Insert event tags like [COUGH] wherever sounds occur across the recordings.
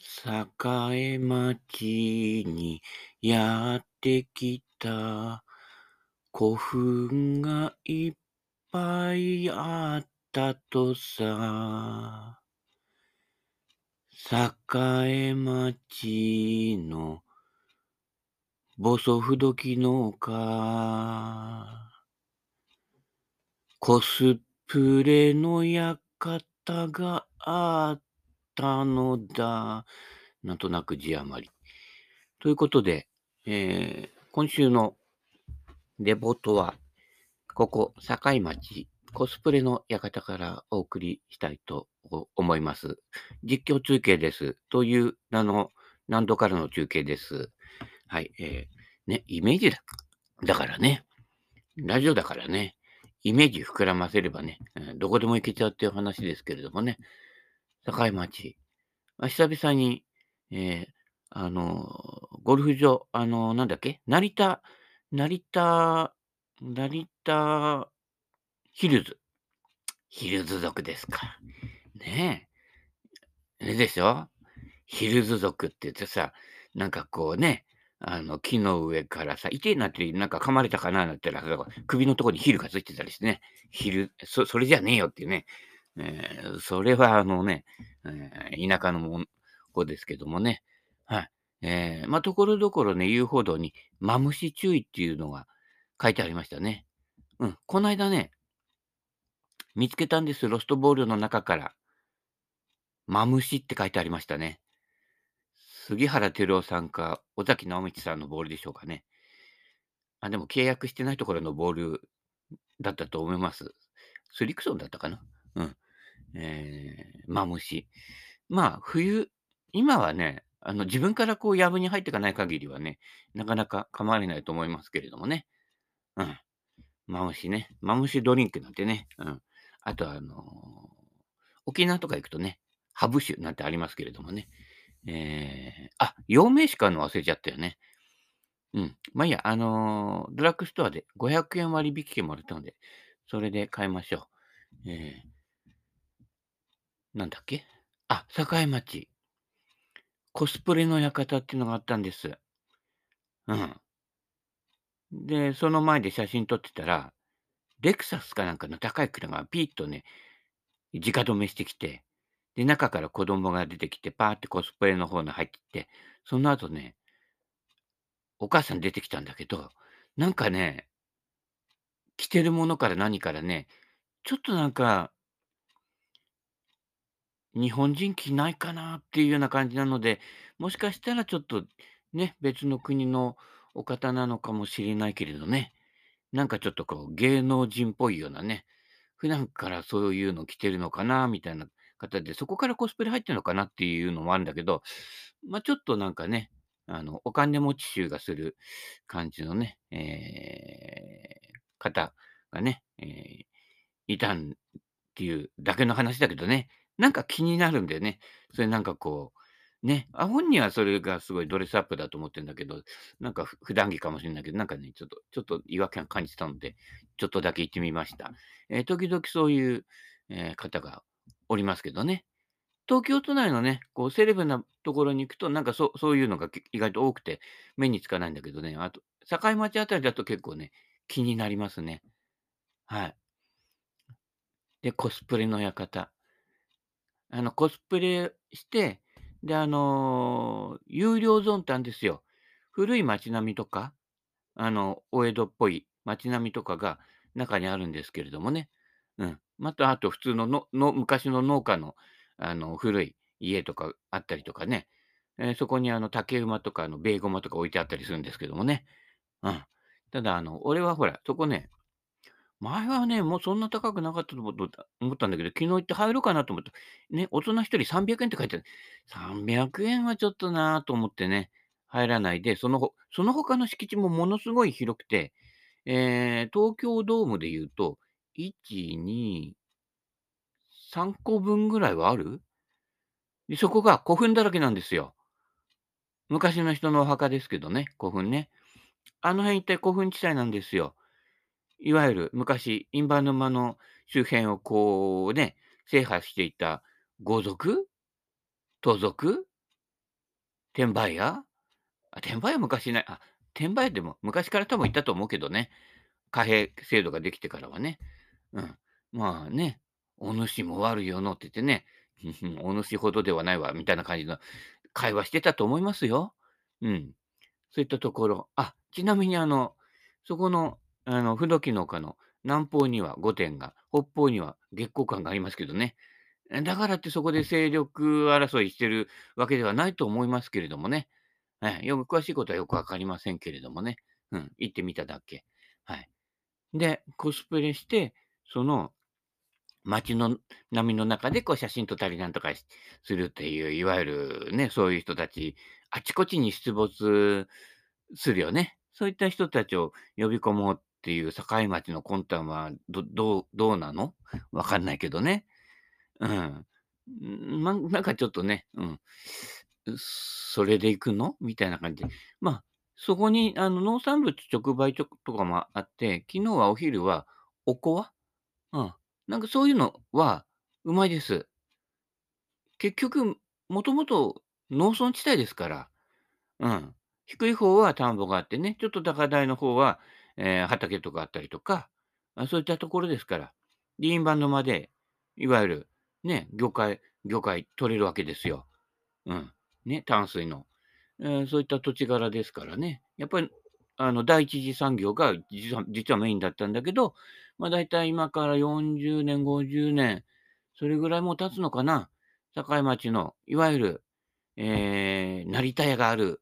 栄町にやってきた古墳がいっぱいあったとさ。栄町のボソフドキ農家。コスプレの館があったたのだ。なんとなく字余り。ということで、えー今週のレポートは、ここ、境町、コスプレの館からお送りしたいと思います。実況中継です。という名の、何度からの中継です。はい、えーね、イメージだだからね、ラジオだからね、イメージ膨らませればね、どこでも行けちゃうっていう話ですけれどもね、境町、久々に、えーあのゴルフ場、あのなんだっけ？成田、成田、成田ヒルズ。ヒルズ族ですか。ねえ。あれでしょヒルズ族って言ってさ、なんかこうね、あの、木の上からさ、痛いなって、なんか噛まれたかななんて言ったら、首のとこにヒルがついてたりしてね、ヒル、そそれじゃねえよっていうね、えーそれはあのね、えー田舎のもん子ですけどもね、はい。えーまあ、ところどころね、遊歩道に、マムシ注意っていうのが書いてありましたね。うん、この間ね、見つけたんです、ロストボールの中から。マムシって書いてありましたね。杉原照夫さんか、尾崎直道さんのボールでしょうかね。あ、でも契約してないところのボールだったと思います。スリクソンだったかなうん。えー、マムシ。まあ、冬、今はね、あの、自分からこう、やぶに入っていかない限りはね、なかなか構われないと思いますけれどもね。うん。マムシね。マムシドリンクなんてね。うん。あと、あのー沖縄とか行くとね、ハブ酒なんてありますけれどもね。えー、あ、陽明酒買うの忘れちゃったよね。うん。まあいいや、あのードラッグストアで500円割引券もらったので、それで買いましょう。えー、なんだっけ？あ、境町。コスプレの館っていうのがあったんです。うん。で、その前で写真撮ってたら、レクサスかなんかの高い車がピーッとね、直止めしてきて、で、中から子供が出てきて、パーってコスプレの方に入ってって、その後ね、お母さん出てきたんだけど、なんかね、着てるものから何からね、ちょっとなんか、日本人着ないかなっていうような感じなので、もしかしたらちょっとね、別の国のお方なのかもしれないけれどね、なんかちょっとこう芸能人っぽいようなね、普段からそういうの着てるのかなみたいな方で、そこからコスプレ入ってるのかなっていうのもあるんだけど、まあちょっとなんかね、あの、お金持ち臭がする感じのね、えー方がね、えーいたんっていうだけの話だけどね、なんか気になるんだよね。それなんかこう、ね、あ、本人はそれがすごいドレスアップだと思ってるんだけど、なんか普段着かもしれないけど、なんかね、ちょっと、ちょっと違和感感じたので、ちょっとだけ行ってみました。えー時々そういう、えー方がおりますけどね。東京都内のね、こうセレブなところに行くと、なんかそそういうのが意外と多くて目につかないんだけどね、あと、境町あたりだと結構ね、気になりますね。はい。で、コスプレの館。あの、コスプレして、で、あのー有料ゾーンってあるんですよ。古い街並みとか、あの、お江戸っぽい街並みとかが中にあるんですけれどもね。うん。また、あと普通ののの昔の農家の、あの、古い家とかあったりとかね。えーそこにあの、竹馬とか、あの、ベイゴマとか置いてあったりするんですけどもね。うん。ただ、あの、俺はほら、そこね、前はね、もうそんな高くなかったと思ったんだけど、昨日行って入ろうかなと思った。ね、大人1人300円って書いてある。300円はちょっとなぁと思ってね、入らないで、そのほその他の敷地もものすごい広くて、えー東京ドームで言うと、1、2、3個分ぐらいはあるで、そこが古墳だらけなんですよ。昔の人のお墓ですけどね、古墳ね。あの辺一帯古墳地帯なんですよ。いわゆる昔、印旛沼の周辺をこうね、制覇していた豪族？盗賊？転売ヤ？あ、転売ヤ昔ないあ、転売ヤでも昔から多分いたと思うけどね。貨幣制度ができてからはね。うん。まあね、お主も悪いよのって言ってね、[LAUGHS] お主ほどではないわみたいな感じの会話してたと思いますよ。うん。そういったところ。あ、ちなみにあの、そこの、あの、風土記の丘の南方には御殿が、北方には月光館がありますけどね。え、だからってそこで勢力争いしてるわけではないと思いますけれどもね。ええ、よく詳しいことはよくわかりませんけれどもね。うん、行ってみただけ。はい。で、コスプレして、その街の波の中でこう写真撮ったりなんとかしするっていう、いわゆるね、そういう人たち、あちこちに出没するよね。そういった人たちを呼び込もうっていう境町の魂胆は、どどうどうなの？[LAUGHS] わかんないけどね。うん。ま、なんかちょっとね、うん。それで行くの？みたいな感じで。まあ、そこにあの農産物直売所とかもあって、昨日はお昼はおこわ？うん。なんかそういうのはうまいです。結局、もともと農村地帯ですから。うん。低い方は田んぼがあってね、ちょっと高台の方は、ええ、畑とかあったりとか、そういったところですから。で、印旛沼で、いわゆる、ね、魚介魚介取れるわけですよ。うん。ね、淡水の。ええ、そういった土地柄ですからね。やっぱり、あの、第一次産業が実は実はメインだったんだけど、ま、だいたい今から40年、50年、それぐらいも経つのかな。境町のいわゆる、ええ、成田屋がある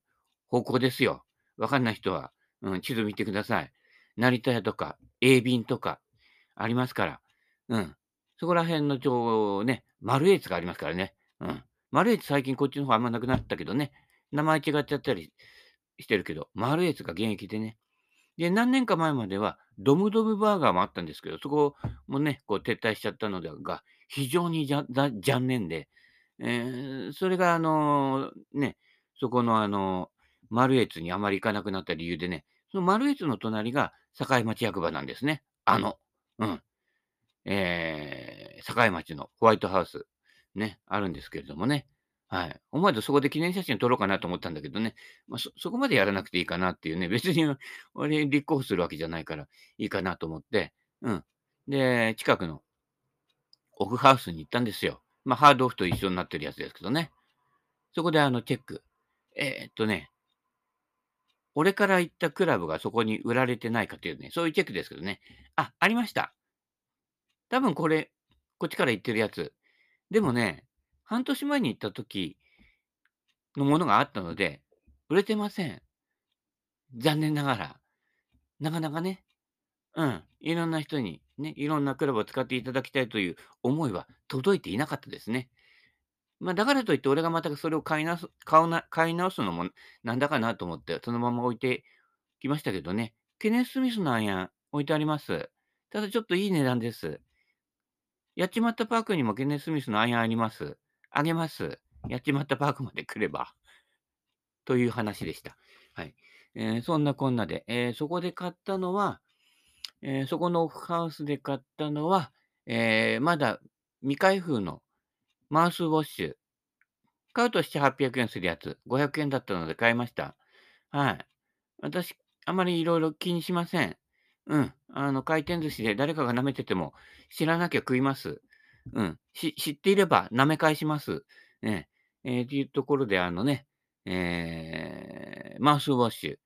方向ですよ。わかんない人は、うん、地図見てください。成田屋とか永便とかありますから。うん。そこら辺のちょうね、マルエツがありますからね。うん。マルエツ最近こっちの方あんまなくなったけどね。名前違っちゃったりしてるけど、マルエツが現役でね。で、何年か前まではドムドムバーガーもあったんですけど、そこもね、こう撤退しちゃったのだが、非常に残念で、ええ、それがあの、ね、そこのあの、マルエツにあまり行かなくなった理由でね、そのマルエツの隣が境町役場なんですね。あの、うん。ええ、境町のホワイトハウス、ね、あるんですけれどもね。はい。思わずそこで記念写真撮ろうかなと思ったんだけどね、ま、そそこまでやらなくていいかなっていうね、別に [LAUGHS] 俺立候補するわけじゃないからいいかなと思って、うん。で、近くのオフハウスに行ったんですよ。まあ、ハードオフと一緒になってるやつですけどね。そこであのチェック。えっとね俺から行ったクラブがそこに売られてないかというね、そういうチェックですけどね。あ、ありました。多分これ、こっちから行ってるやつ。でもね、半年前に行った時のものがあったので、売れてません。残念ながら。なかなかね、うん、いろんな人にね、いろんなクラブを使っていただきたいという思いは届いていなかったですね。まあ、だからといって俺がまたそれを買い直す買うな買い直すのもなんだかなと思って、そのまま置いてきましたけどね。ケネス・スミスのアイアン置いてあります。ただちょっといい値段です。やっちまったパークにもケネス・スミスのアイアンあります。あげます。やっちまったパークまで来れば。という話でした。はい。ええ、そんなこんなで、ええ、そこで買ったのは、ええ、そこのオフハウスで買ったのは、ええ、まだ未開封のマウスウォッシュ。買うと7、800円するやつ、500円だったので買いました。はい。私、あまりいろいろ気にしません。うん。あの、回転寿司で誰かが舐めてても、知らなきゃ食います。うん。知っていれば舐め返します。ええ。ええ、っていうところで、あのね、ええ、マウスウォッシュ。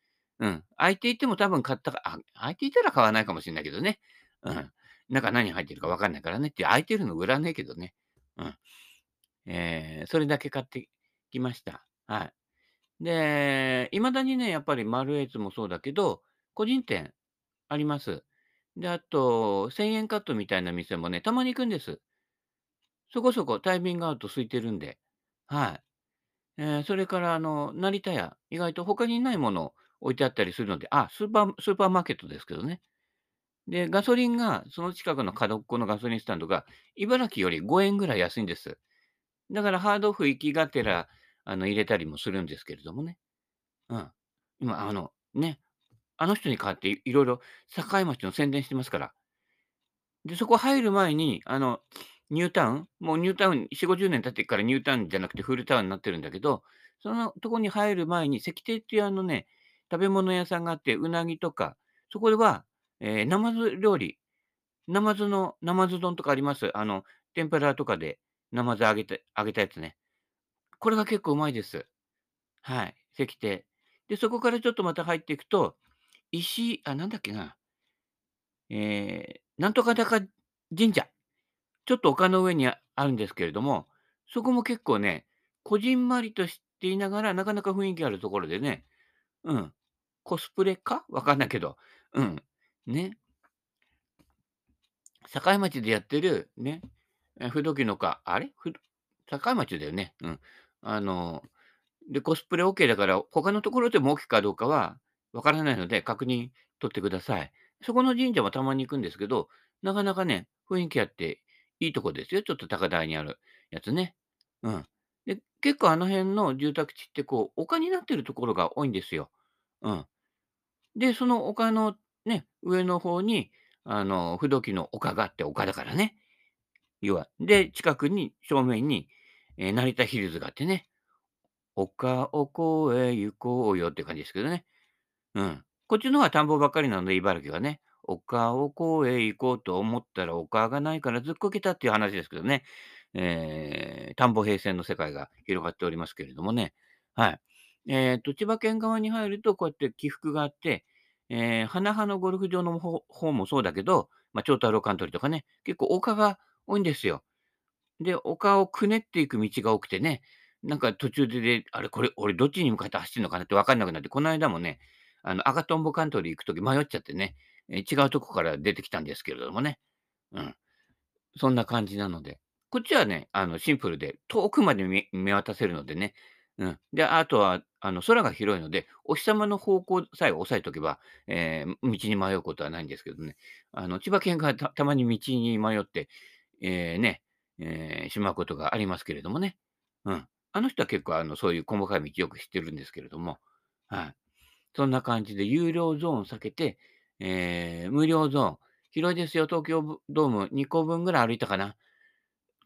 うん。空いていても多分買ったかあ、空いていたら買わないかもしんないけどね。うん。中何入ってるか分かんないからねっていう、空いてるの売らねえけどね。うん。ええ、それだけ買ってきました。はい。で、未だにね、やっぱりマルエツもそうだけど、個人店あります。で、あと1000円カットみたいな店もね、たまに行くんです。そこそこタイミング合うと空いてるんで。はい。ええ、それからあの、成田屋、意外と他にないもの置いてあったりするので、あ、スーパースーパーマーケットですけどね。で、ガソリンがその近くの角っこのガソリンスタンドが、茨城より5円ぐらい安いんです。だからハードオフ行きがてら、あの、入れたりもするんですけれどもね。うん。今あの、ね、あの人に代わっていいろいろ境町の宣伝してますから。で、そこ入る前に、あの、ニュータウンもうニュータウン4、50年経ってっからニュータウンじゃなくてフルタウンになってるんだけど、そのとこに入る前に、石亭っていうあのね、食べ物屋さんがあって、うなぎとか、そこでは、えー、ナマズ料理、ナマズのナマズ丼とかあります。あの、天ぷらとかでナマズ揚げて揚げたやつね。これが結構うまいです。はい、石亭。で、そこからちょっとまた入っていくと、石あ、なんだっけな、えー、なんとか高神社。ちょっと丘の上にああるんですけれども、そこも結構ね、こじんまりとしていながら、なかなか雰囲気あるところでね、うん、コスプレか？わかんないけど、うん、ね。境町でやってる、ね、え、不動機のか、あれ？ふ境町だよね。うん。あの、で、コスプレオッケーだから、他のところでもオッケーかどうかはわからないので、確認取ってください。そこの神社はたまに行くんですけど、なかなかね、雰囲気あっていいとこですよ。ちょっと高台にあるやつね。うん。で、結構あの辺の住宅地ってこう、丘になってるところが多いんですよ。うん。で、その丘のね、上の方に、あの、不動機の丘があって、丘だからね。要は。で、近くに、正面に、え、成田ヒルズがあってね、丘を越え行こうよって感じですけどね。うん。こっちの方は田んぼばっかりなので、茨城はね。丘を越え行こうと思ったら丘がないからずっこけたっていう話ですけどね。えー田んぼ平線の世界が広がっておりますけれどもね。はい。えっと、千葉県側に入ると、こうやって起伏があって、えー、花々のゴルフ場の方方もそうだけど、まあ、長太郎カントリーとかね、結構丘が多いんですよ。で、丘をくねっていく道が多くてね、なんか途中でで、あれ、これ、俺どっちに向かって走ってんのかな？って分かんなくなって、この間もね、あの、赤とんぼカントリー行くとき迷っちゃってね、え、違うとこから出てきたんですけれどもね。うん。そんな感じなので。こっちはね、あの、シンプルで、遠くまで見渡せるのでね。うん。で、あとは、あの、空が広いので、お日様の方向さえ押さえとけば、えー道に迷うことはないんですけどね。あの、千葉県がたたまに道に迷って、えーね、えーしまうことがありますけれどもね。うん。あの人は結構、あの、そういう細かい道よく知ってるんですけれども、はい。そんな感じで、有料ゾーンを避けて、えー無料ゾーン、広いですよ、東京ドーム2個分ぐらい歩いたかな。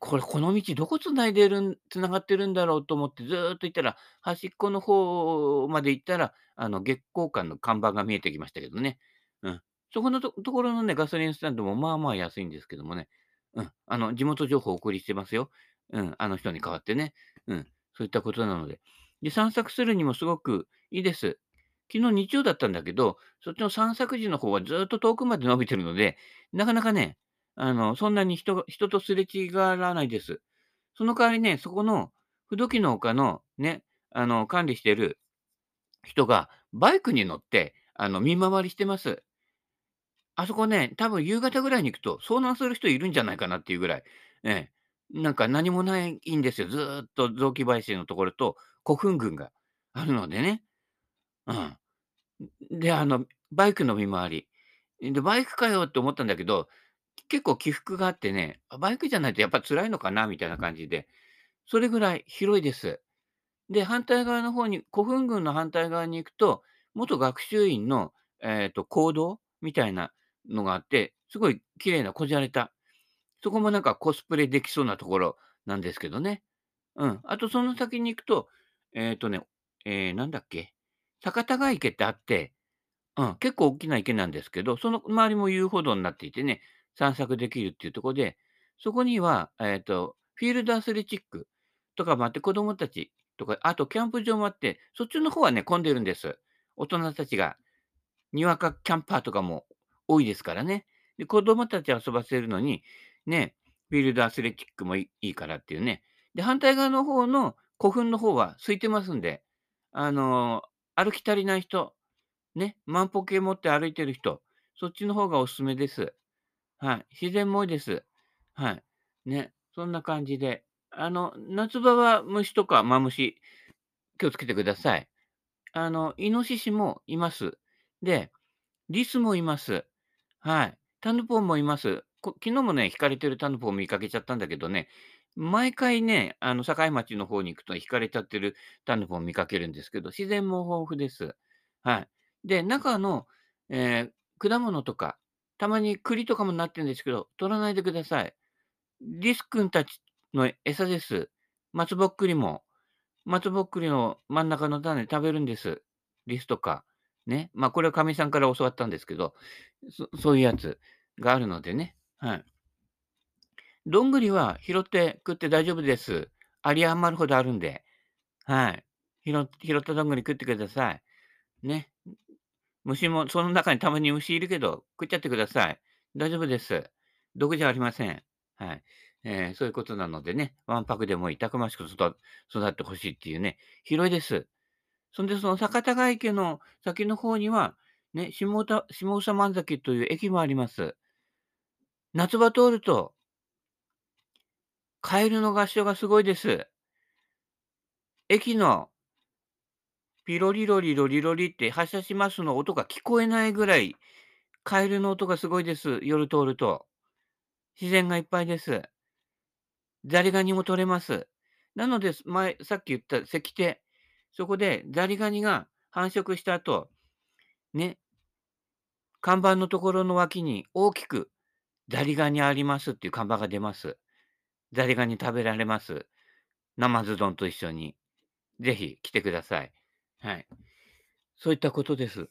これ、この道どこ繋いでるん繋がってるんだろうと思ってずーっと行ったら、端っこの方まで行ったら、あの、月光館の看板が見えてきましたけどね。うん。そこのとところのね、ガソリンスタンドもまあまあ安いんですけどもね。うん。あの、地元情報をお送りしてますよ。うん。あの人に代わってね。うん。そういったことなので。で、散策するにもすごくいいです。昨日日曜だったんだけど、そっちの散策時の方はずっと遠くまで伸びてるので、なかなかね、あの、そんなに人人とすれ違わないです。その代わりね、そこの不動機の丘のね、あの、管理してる人がバイクに乗って、あの、見回りしてます。あそこね、多分夕方ぐらいに行くと遭難する人いるんじゃないかなっていうぐらい、ええ、なんか何もないんですよ。ずーっと雑木林のところと古墳群があるのでね。うん。で、あの、バイクの見回り。で、バイクかよって思ったんだけど、結構起伏があってね、バイクじゃないとやっぱ辛いのかなみたいな感じで、それぐらい広いです。で、反対側の方に、古墳群の反対側に行くと、元学習院の、えっと、講堂みたいなのがあって、すごい綺麗なこじゃれた、そこもなんかコスプレできそうなところなんですけどね。うん。あとその先に行くと、えっとね、えーなんだっけ、酒田ヶ池ってあってうん、結構大きな池なんですけど、その周りも遊歩道になっていてね、散策できるっていうところで、そこには、えっと、フィールドアスレチックとかもあって、子供たちとか、あとキャンプ場もあって、そっちの方はね、混んでるんです。大人たちが、にわかキャンパーとかも多いですからね。で、子供たち遊ばせるのに、ね、フィールドアスレチックもいいいからっていうね。で、反対側の方の古墳の方は空いてますんで、あの、歩き足りない人、ね、万歩計持って歩いてる人、そっちの方がおすすめです。はい。自然も多いです。はい。ね、そんな感じで。あの、夏場は虫とかマムシ、気をつけてください。あの、イノシシもいます。で、リスもいます。はい。タヌポンもいます。こ昨日もね、引かれてるタヌポン見かけちゃったんだけどね、毎回ね、あの、境町の方に行くと引かれちゃってるタヌポン見かけるんですけど、自然も豊富です。はい。で、中の、えー果物とか、たまに栗とかもなってるんですけど、取らないでください。リス君たちの餌です。松ぼっくりも。松ぼっくりの真ん中の種食べるんです。リスとか、ね。まあ、これはかみさんから教わったんですけど、そそういうやつがあるのでね。はい。どんぐりは拾って食って大丈夫です。有り余るほどあるんで。はい。拾拾ったどんぐり食ってください。ね。虫もその中にたまに虫いるけど、食っちゃってください。大丈夫です。毒じゃありません。はい。えーそういうことなのでね、わんぱくでもい、たくましく育ってほしいっていうね、広いです。そんで、その酒田ヶ池の先の方には、ね、下田下総万崎という駅もあります。夏場通ると、カエルの合唱がすごいです。駅のピロリロリロリロリって発車しますの音が聞こえないぐらい、カエルの音がすごいです。夜通ると。自然がいっぱいです。ザリガニも取れます。なので、前、さっき言った石庭、そこでザリガニが繁殖した後、ね、看板のところの脇に大きくザリガニありますっていう看板が出ます。ザリガニ食べられます。ナマズ丼と一緒に。ぜひ来てください。はい。そういったことです。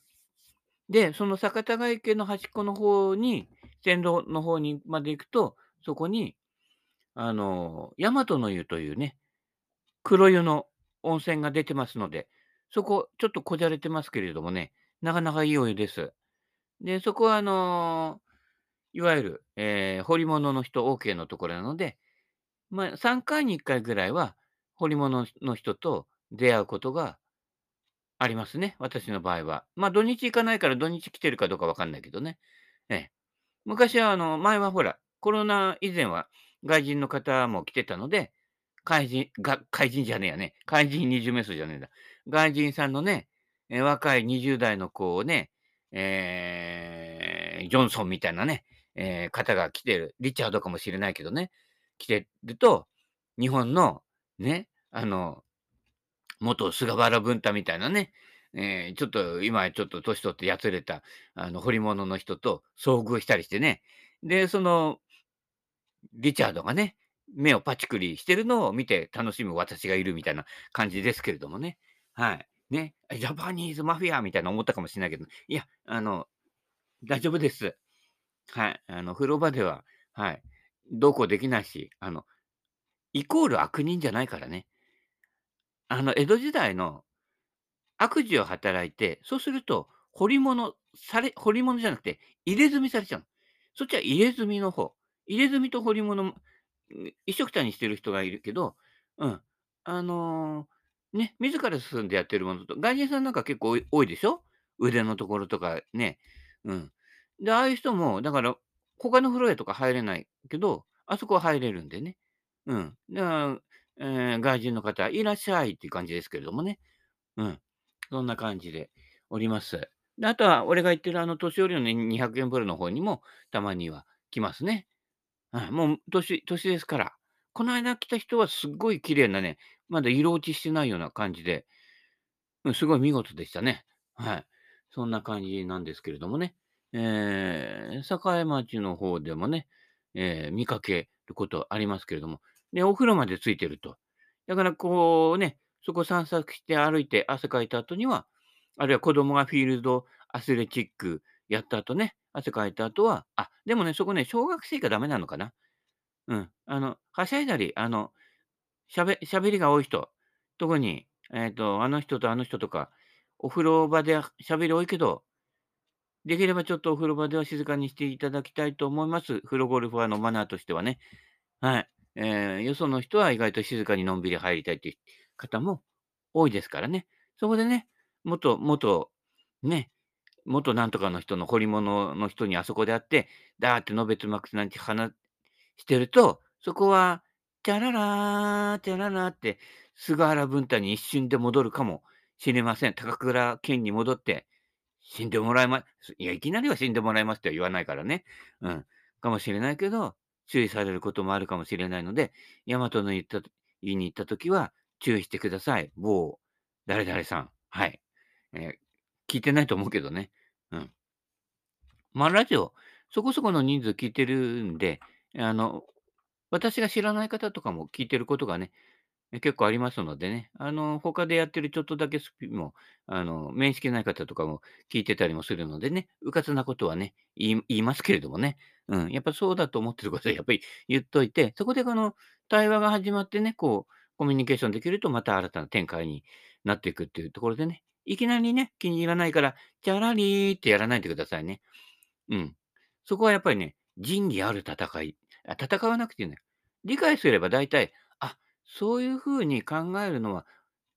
で、その酒田ヶ池の端っこの方に、線路の方にまで行くと、そこに、あの、大和の湯というね、黒湯の温泉が出てますので、そこ、ちょっとこじゃれてますけれどもね、なかなかいいお湯です。で、そこはあの、いわゆる、えー、彫り物の人 OK のところなので、まあ、3回に1回ぐらいは、彫り物の人と出会うことがありますね、私の場合は。まあ、土日行かないから土日来てるかどうかわかんないけどね。ええ。昔はあの、前はほら、コロナ以前は外人の方も来てたので、怪人が怪人じゃねえやね、怪人二重メスじゃねえんだ。外人さんのね、え、若い20代の子をね、ええ、ジョンソンみたいなね、ええ、方が来てる、リチャードかもしれないけどね、来てると、日本のね、あの元菅原文太みたいなね、えーちょっと今ちょっと年取ってやつれた、あの、彫り物の人と遭遇したりしてね。で、その、リチャードがね、目をパチクリしてるのを見て楽しむ私がいるみたいな感じですけれどもね。はい。ね、ジャパニーズマフィアみたいな思ったかもしれないけど、いや、あの、大丈夫です。はい。あの、風呂場では、はい。どうこうできないし、あの、イコール悪人じゃないからね。あの、江戸時代の悪事を働いて、そうすると、掘り物され掘り物じゃなくて、入れ墨されちゃうの。そっちは入れ墨の方。入れ墨と掘り物、一緒くたにしてる人がいるけど、うん。あの、ね、自ら進んでやってるものと、外人さんなんか結構多いでしょ？腕のところとかね。うん。で、ああいう人も、だから、他の風呂屋とか入れないけど、あそこは入れるんでね。うん。だから、えー外人の方、いらっしゃいっていう感じですけれどもね。うん。そんな感じでおります。で、あとは俺が言ってるあの年寄りのね、200円風呂の方にもたまには来ますね。はい、もう年年ですから。この間来た人はすっごい綺麗なね、まだ色落ちしてないような感じで、うん、すごい見事でしたね。はい。そんな感じなんですけれどもね。えー、栄町の方でもね、えー見かけることありますけれども、で、お風呂までついてると。だからこうね、そこ散策して歩いて汗かいた後には、あるいは子供がフィールドアスレチックやった後ね、汗かいた後は、あ、でもね、そこね、小学生がダメなのかな。うん。あの、はしゃいだり、あの、しゃべ喋りが多い人、特に、えっと、あの人とあの人とか、お風呂場で喋り多いけど、できればちょっとお風呂場では静かにしていただきたいと思います。風呂ゴルファーのマナーとしてはね。はい。えーよその人は意外と静かにのんびり入りたいという方も多いですからね。そこでね、元元、ね、元なんとかの人の彫り物の人にあそこで会って、だーってのべつ幕なんて話してると、そこは、チャララー、チャララーって、菅原文太に一瞬で戻るかもしれません。高倉健に戻って、死んでもらいますいや、いきなりは死んでもらいますとは言わないからね。うん。かもしれないけど、注意されることもあるかもしれないので、大和の言った言いに行ったときは注意してください。某誰々さん。はい。えー聞いてないと思うけどね。うん。まあ、ラジオ、そこそこの人数聞いてるんで、あの、私が知らない方とかも聞いてることがね、結構ありますのでね。あの、他でやってるちょっとだけスピも、あの、面識ない方とかも聞いてたりもするのでね、うかつなことはね、言い言いますけれどもね。うん、やっぱそうだと思ってることはやっぱり言っといて、そこでこの対話が始まってね、こうコミュニケーションできると、また新たな展開になっていくっていうところでね、いきなりね、気に入らないから、じゃらりーってやらないでくださいね。うん。そこはやっぱりね、仁義ある戦い。あ、戦わなくていいのよ。理解すれば大体、あ、そういう風に考えるのは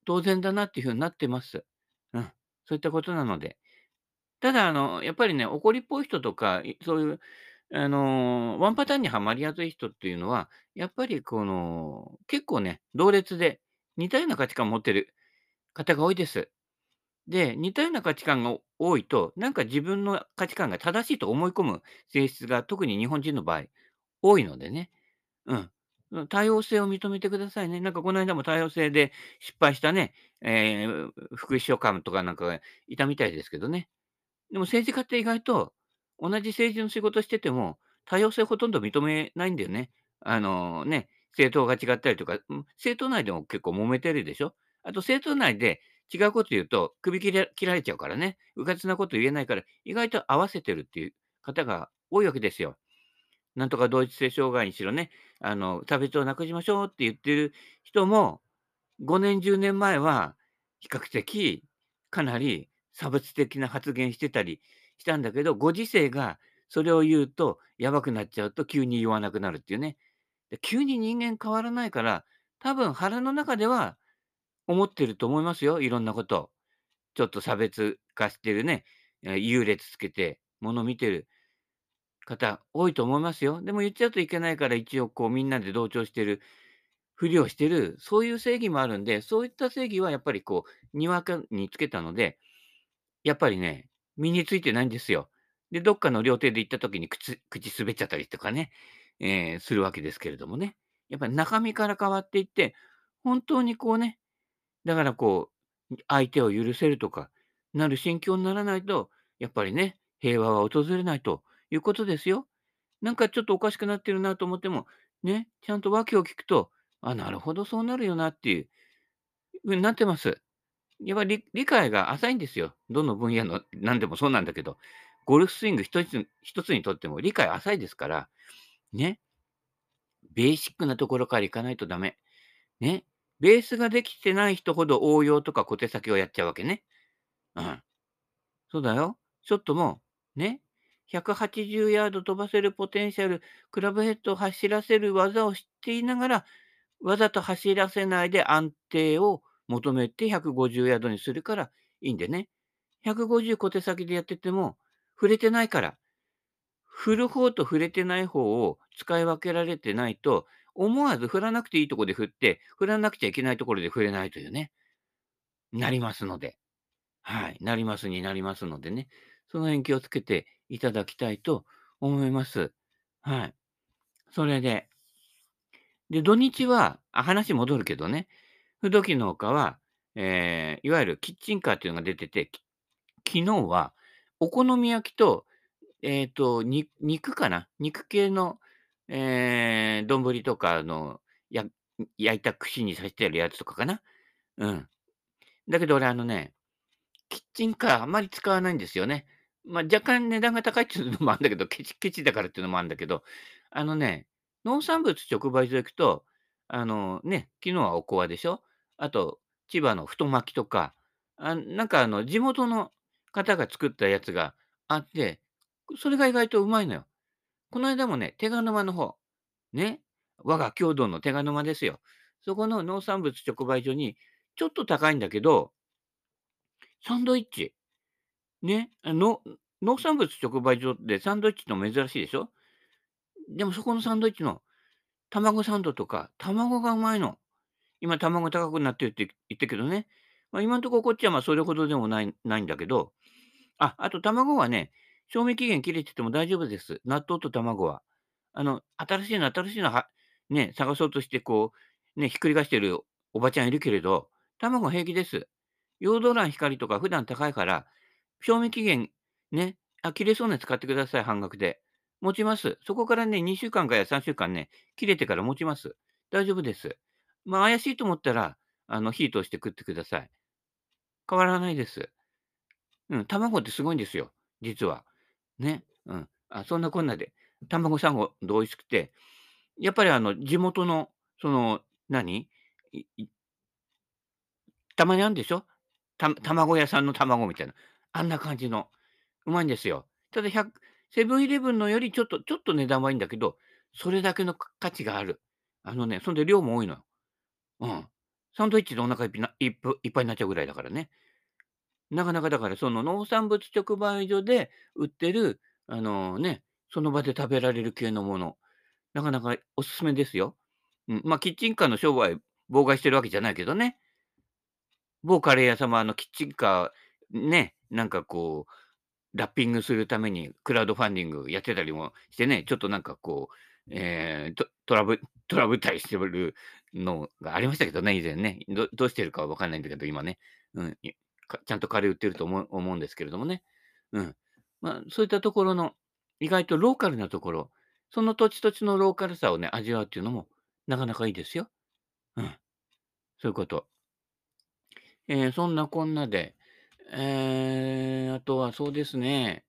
当然だなっていう風になってます。うん。そういったことなので。ただ、あの、やっぱりね、怒りっぽい人とか、そういう、あの、ワンパターンにはまりやすい人っていうのは、やっぱりこの、結構ね、同列で似たような価値観を持ってる方が多いです。で、似たような価値観が多いと、なんか自分の価値観が正しいと思い込む性質が、特に日本人の場合、多いのでね。うん。多様性を認めてくださいね。なんかこの間も多様性で失敗したね、えー福祉所官とかなんかがいたみたいですけどね。でも政治家って意外と、同じ政治の仕事してても、多様性ほとんど認めないんだよね。あのね、政党が違ったりとか、うん、政党内でも結構揉めてるでしょ。あと政党内で違うこと言うと、首切れ切られちゃうからね、うかつなこと言えないから、意外と合わせてるっていう方が多いわけですよ。なんとか同一性障害にしろね、あの、差別をなくしましょうって言ってる人も、5年、10年前は、比較的、かなり差別的な発言してたりしたんだけど、ご時世がそれを言うと、やばくなっちゃうと急に言わなくなるっていうね。急に人間変わらないから、多分腹の中では思ってると思いますよ、いろんなこと。ちょっと差別化してるね、優劣つけてもの見てる方多いと思いますよ。でも言っちゃうといけないから、一応こうみんなで同調してるふりをしてる、そういう正義もあるんで、そういった正義はやっぱりこう、にわかにつけたので、やっぱりね、身についてないんですよ。で、どっかの料亭で行った時に口口滑っちゃったりとかね、えーするわけですけれどもね。やっぱり中身から変わっていって、本当にこうね、だからこう、相手を許せるとか、なる心境にならないと、やっぱりね、平和は訪れないということですよ。なんかちょっとおかしくなってるなと思っても、ね、ちゃんと訳を聞くと、あ、なるほど、そうなるよなっていう風になってます。やっぱり理理解が浅いんですよ。どの分野の何でもそうなんだけど、ゴルフスイング一つ一つにとっても理解浅いですから、ね、ベーシックなところからいかないとダメ。ね。ベースができてない人ほど応用とか小手先をやっちゃうわけね。うん。そうだよ。ショットも、ね、180ヤード飛ばせるポテンシャル、クラブヘッドを走らせる技を知っていながら、わざと走らせないで安定を求めて150ヤードにするからいいんでね。150小手先でやってても、触れてないから、振る方と触れてない方を使い分けられてないと、思わず振らなくていいところで振って、振らなくちゃいけないところで振れないというね、なりますので。はい、なりますになりますのでね、その辺気をつけていただきたいと思います。はい。それで、で、土日は、あ、話戻るけどね、不動機の他は、えーいわゆるキッチンカーっていうのが出てて、昨日はお好み焼きと、えっと、肉かな、肉系の、えー丼とかの、や焼いた串に刺してあるやつとかかな？うん。だけど俺あのねキッチンカーあまり使わないんですよね。まあ、若干値段が高いっていうのもあるんだけど、ケチケチだからっていうのもあるんだけど、あのね、農産物直売所行くと、あのね、昨日はおこわでしょ？あと、千葉の太巻きとか、あ、なんかあの、地元の方が作ったやつがあって、それが意外とうまいのよ。この間もね、手賀沼の方、ね、我が郷土の手賀沼ですよ。そこの農産物直売所に、ちょっと高いんだけど、サンドイッチね、の、農産物直売所でサンドイッチの珍しいでしょ？でもそこのサンドイッチの卵サンドとか、卵がうまいの。今卵高くなってるって言ったけどね。まあ、今んところこっちは、まあ、それほどでもないないんだけど、あ、あと卵はね、賞味期限切れてても大丈夫です。納豆と卵は。あの、新しいの新しいのはね、探そうとしてこう、ね、ひっくり返してるおばちゃんいるけれど、卵平気です。ヨード卵光とか普段高いから賞味期限、ね、あ、切れそうなやつ買ってください、半額で。持ちます。そこからね、2週間かや3週間ね、切れてから持ちます。大丈夫です。まあ、怪しいと思ったら、あの、火通して食ってください。変わらないです。うん、卵ってすごいんですよ、実は。ね。うん。あ、そんなこんなで、卵サンド美味しくて、やっぱりあの、地元の、その、何、いいたまにあるんでしょ？た卵屋さんの卵みたいな、あんな感じの、うまいんですよ。ただ、セブンイレブンのよりちょっとちょっと値段はいいんだけど、それだけの価値がある。あのね、そんで量も多いのよ。うん。サンドイッチでお腹いっぴないいっぱいになっちゃうぐらいだからね。なかなかだからその農産物直売所で売ってる、あの、ね、その場で食べられる系のもの、なかなかお勧めですよ。うん、まあ、キッチンカーの商売妨害してるわけじゃないけどね。某カレー屋さんもあのキッチンカー、ね、なんかこう、ラッピングするためにクラウドファンディングやってたりもしてね、ちょっとなんかこう、ええ、トラブトラブったりしてるのがありましたけどね、以前ね。どどうしてるかはわかんないんだけど、今ね。うん、ちゃんとカレー売ってると思う思うんですけれどもね。うん。まあ、そういったところの、意外とローカルなところ、その土地土地のローカルさをね、味わうっていうのもなかなかいいですよ。うん。そういうこと。ええ、そんなこんなで、ええ、あとはそうですね。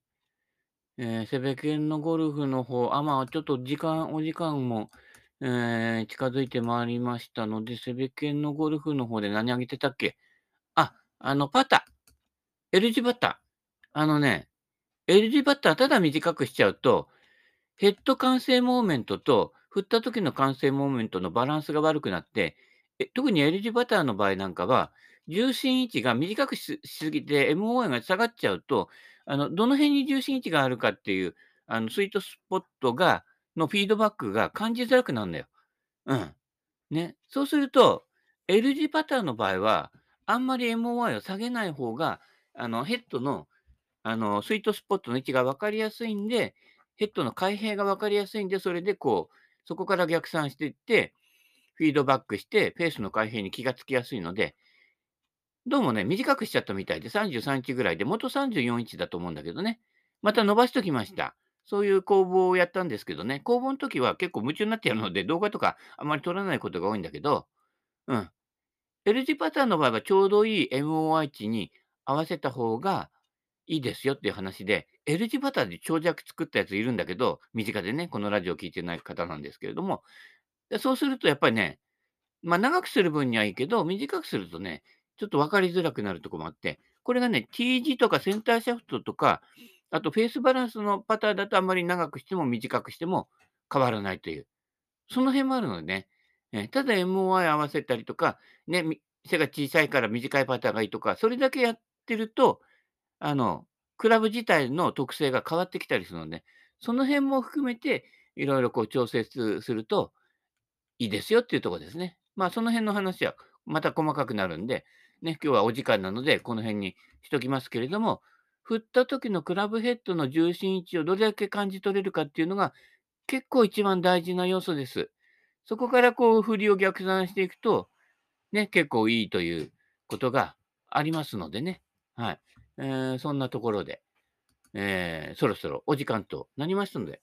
ええ、セベケンのゴルフの方、あ、まあ、ちょっと時間お時間も、ええ、近づいてまいりましたので、セベケンのゴルフの方で何あげてたっけ？あ、のパター、L 字パター。あのね、L 字パター、ただ短くしちゃうと、ヘッド完成モーメントと、振った時の完成モーメントのバランスが悪くなって、え、特に L 字パターの場合なんかは、重心位置が短くしすぎて MOI が下がっちゃうと、あの、どの辺に重心位置があるかっていう、あの、スイートスポットがのフィードバックが感じづらくなるんだよ。うん。ね。そうすると、L 字パターの場合は、あんまり MOI を下げない方が、あの、ヘッドの、あの、スイートスポットの位置が分かりやすいんで、ヘッドの開閉が分かりやすいんで、それでこう、そこから逆算していって、フィードバックして、ペースの開閉に気がつきやすいのでどうもね、短くしちゃったみたいで、33インチぐらいで、元34インチだと思うんだけどね。また伸ばしときました。そういう工房をやったんですけどね、工房の時は結構夢中になってやるので、動画とかあまり撮らないことが多いんだけど、うん。L 字パターンの場合はちょうどいい MOI 値に合わせた方がいいですよっていう話で、L 字パターンで長尺作ったやついるんだけど、身近でね、このラジオ聞いてない方なんですけれども、そうするとやっぱりね、ま、長くする分にはいいけど、短くするとね、ちょっと分かりづらくなるとこもあって、これがね、T 字とかセンターシャフトとか、あとフェースバランスのパターンだとあんまり長くしても短くしても変わらないという、その辺もあるのでね、え、ただ MOI 合わせたりとか、ね、背が小さいから短いパターンがいいとか、それだけやってると、あの、クラブ自体の特性が変わってきたりするので、その辺も含めて、いろいろこう調節するといいですよっていうとこですね。まあ、その辺の話はまた細かくなるんで、ね、今日はお時間なので、この辺にしときますけれども、振った時のクラブヘッドの重心位置をどれだけ感じ取れるかっていうのが、結構一番大事な要素です。そこからこう振りを逆算していくと、ね、結構いいということがありますのでね。はい。えー、そんなところで、えー、そろそろお時間となりましたので、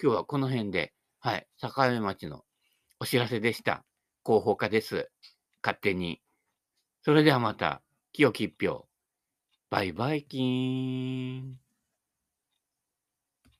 今日はこの辺で、はい、境目町のお知らせでした。広報課です。勝手に。それではまた、清き一票。バイバイキーン。